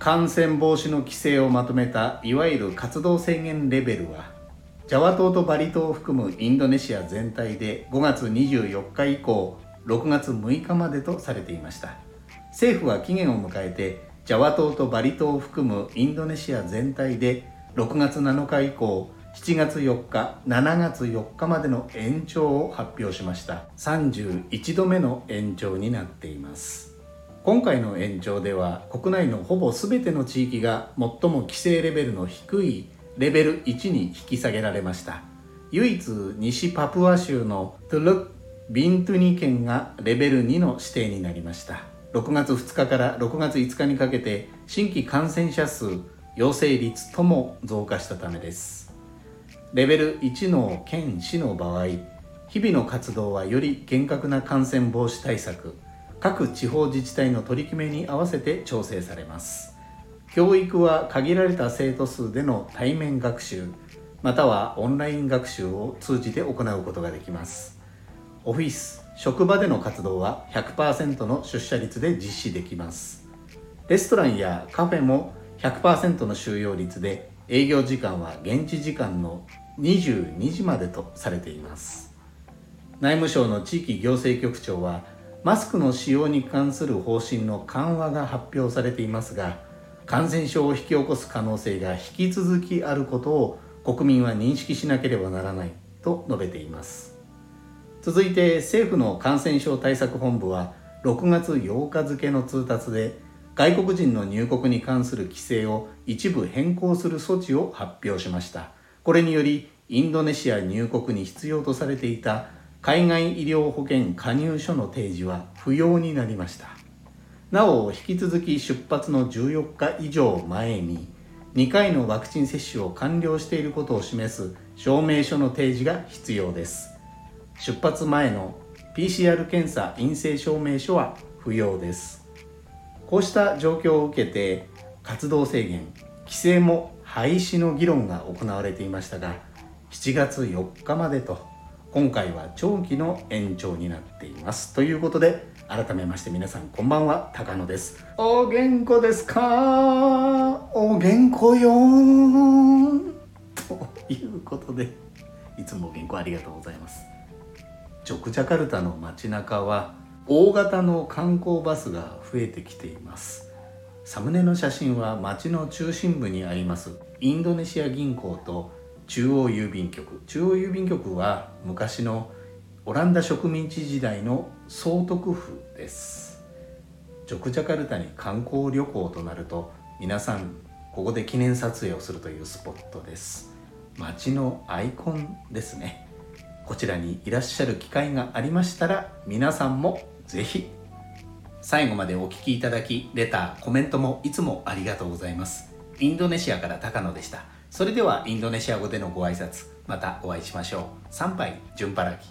感染防止の規制をまとめたいわゆる活動制限レベルはジャワ島とバリ島を含むインドネシア全体で5月24日以降6月6日までとされていました。政府は期限を迎えてジャワ島とバリ島を含むインドネシア全体で6月7日以降7月4日7月4日までの延長を発表しました。31度目の延長になっています。今回の延長では国内のほぼ全ての地域が最も規制レベルの低いレベル1に引き下げられました。唯一西パプア州のトゥルッビントゥニ県がレベル2の指定になりました。6月2日から6月5日にかけて新規感染者数陽性率とも増加したためです。レベル1の県市の場合日々の活動はより厳格な感染防止対策各地方自治体の取り決めに合わせて調整されます。教育は限られた生徒数での対面学習またはオンライン学習を通じて行うことができます。オフィス職場での活動は100%の出社率で実施できます。レストランやカフェも100%の収容率で営業時間は現地時間の22時までとされています。内務省の地域行政局長はマスクの使用に関する方針の緩和が発表されていますが感染症を引き起こす可能性が引き続きあることを国民は認識しなければならないと述べています。続いて政府の感染症対策本部は6月8日付の通達で外国人の入国に関する規制を一部変更する措置を発表しました。これによりインドネシア入国に必要とされていた海外医療保険加入書の提示は不要になりました。なお引き続き出発の14日以上前に2回のワクチン接種を完了していることを示す証明書の提示が必要です。出発前の PCR 検査陰性証明書は不要です。こうした状況を受けて活動制限規制も廃止の議論が行われていましたが7月4日までと今回は長期の延長になっています。ということで改めまして皆さんこんばんは高野です。お元気ですか？お元気よ。ということでいつもお元気ありがとうございます。ジョクジャカルタの街中は大型の観光バスが増えてきています。サムネの写真は街の中心部にありますインドネシア銀行と中央郵便局。中央郵便局は昔のオランダ植民地時代の総督府です。ジョクジャカルタに観光旅行となると皆さんここで記念撮影をするというスポットです。街のアイコンですね。こちらにいらっしゃる機会がありましたら皆さんもぜひ。最後までお聴きいただきレターコメントもいつもありがとうございます。インドネシアから高野でした。それではインドネシア語でのご挨拶またお会いしましょう参拝順払き